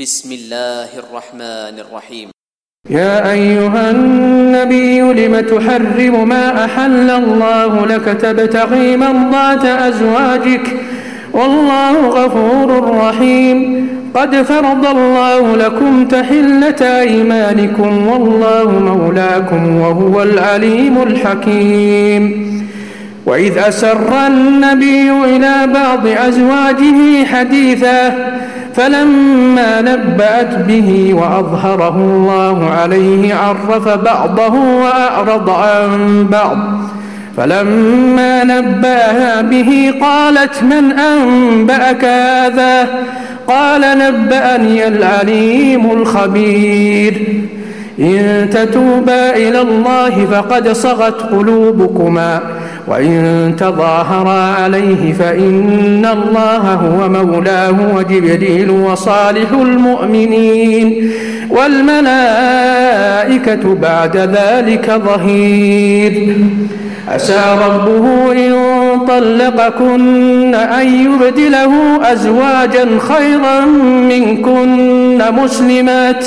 بسم الله الرحمن الرحيم يا أيها النبي لم تحرم ما أحل الله لك؟ تبتغي مرضات أزواجك. والله غفور رحيم. قد فرض الله لكم تحلة أيمانكم. والله مولاكم وهو العليم الحكيم. وإذ أسر النبي إلى بعض أزواجه حديثا فلما نبأت به وأظهره الله عليه عرف بعضه وأعرض عن بعض. فلما نبأها به قالت من أنبأك هذا؟ قال نبأني العليم الخبير. إن تتوبا إلى الله فقد صغت قلوبكما. وإن تظاهرا عليه فإن الله هو مولاه وجبريل وصالح المؤمنين والملائكة بعد ذلك ظهير. عسى ربه إن طلقكن أن يبدله أزواجا خيرا منكن مسلمات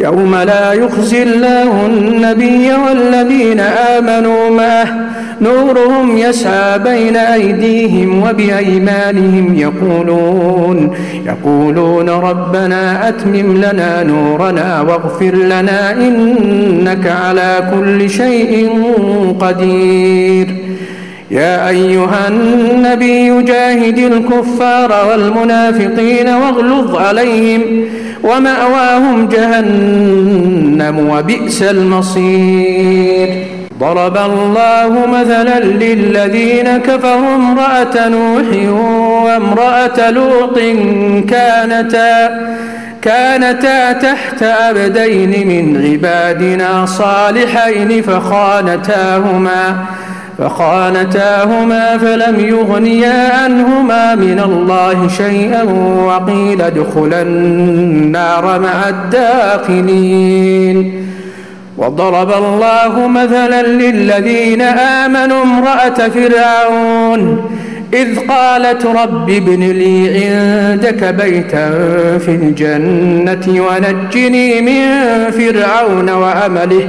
يوم لا يخزي الله النبي والذين آمنوا معه. نورهم يسعى بين أيديهم وبأيمانهم. يقولون يقولون ربنا أتمم لنا نورنا واغفر لنا إنك على كل شيء قدير. يا أيها النبي جاهد الكفار والمنافقين واغلظ عليهم. ومأواهم جهنم وبئس المصير. ضرب الله مثلا للذين كفروا امرأة نوح وامرأة لوط كانتا كانتا تحت عبدين من عبادنا صالحين فخانتاهما فخانتاهما فلم يغنيا عنهما من الله شيئا وقيل ادخلا النار مع الداخلين. وضرب الله مثلا للذين آمنوا امرأة فرعون إذ قالت رب ابن لي عندك بيتا في الجنة ونجني من فرعون وعمله.